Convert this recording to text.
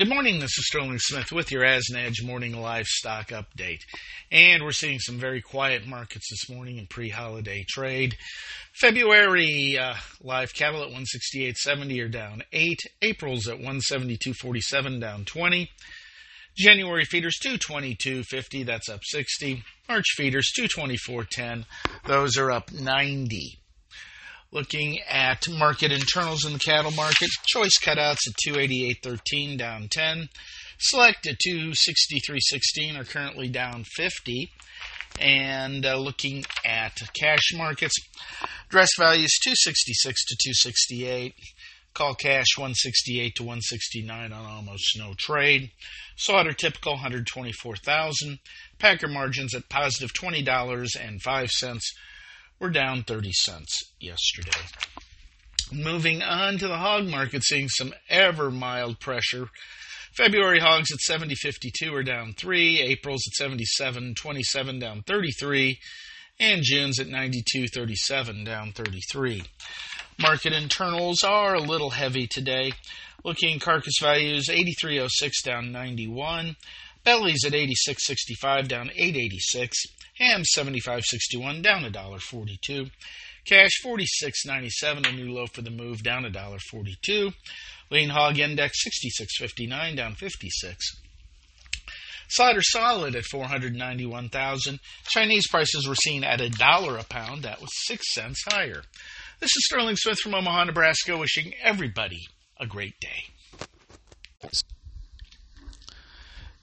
Good morning. This is Sterling Smith with your As Edge morning livestock update. And we're seeing some very quiet markets this morning in pre-holiday trade. February uh, live cattle at 168.70 are down 8. April's at 172.47 down 20. January feeders 222.50 that's up 60. March feeders 224.10 those are up 90. Looking at market internals in the cattle market, choice cutouts at 288.13 down 10. Select at 263.16 are currently down 50. And uh, looking at cash markets, dress values 266 to 268. Call cash 168 to 169 on almost no trade. Slaughter typical 124,000. Packer margins at positive $20.05 were down 30 cents yesterday. Moving on to the hog market, seeing some ever mild pressure. February hogs at 70.52 are down 3, April's at 77.27 down 33, and June's at 92.37 down 33. Market internals are a little heavy today. Looking carcass values 83.06 down 91, bellies at 86.65 down 8.86. Ham 75.61 down a dollar 42. Cash 46.97 a new low for the move down a dollar 42. Lean hog index 66.59 down 56. Cider solid at 491,000. Chinese prices were seen at a dollar a pound. That was 6 cents higher. This is Sterling Smith from Omaha, Nebraska, wishing everybody a great day.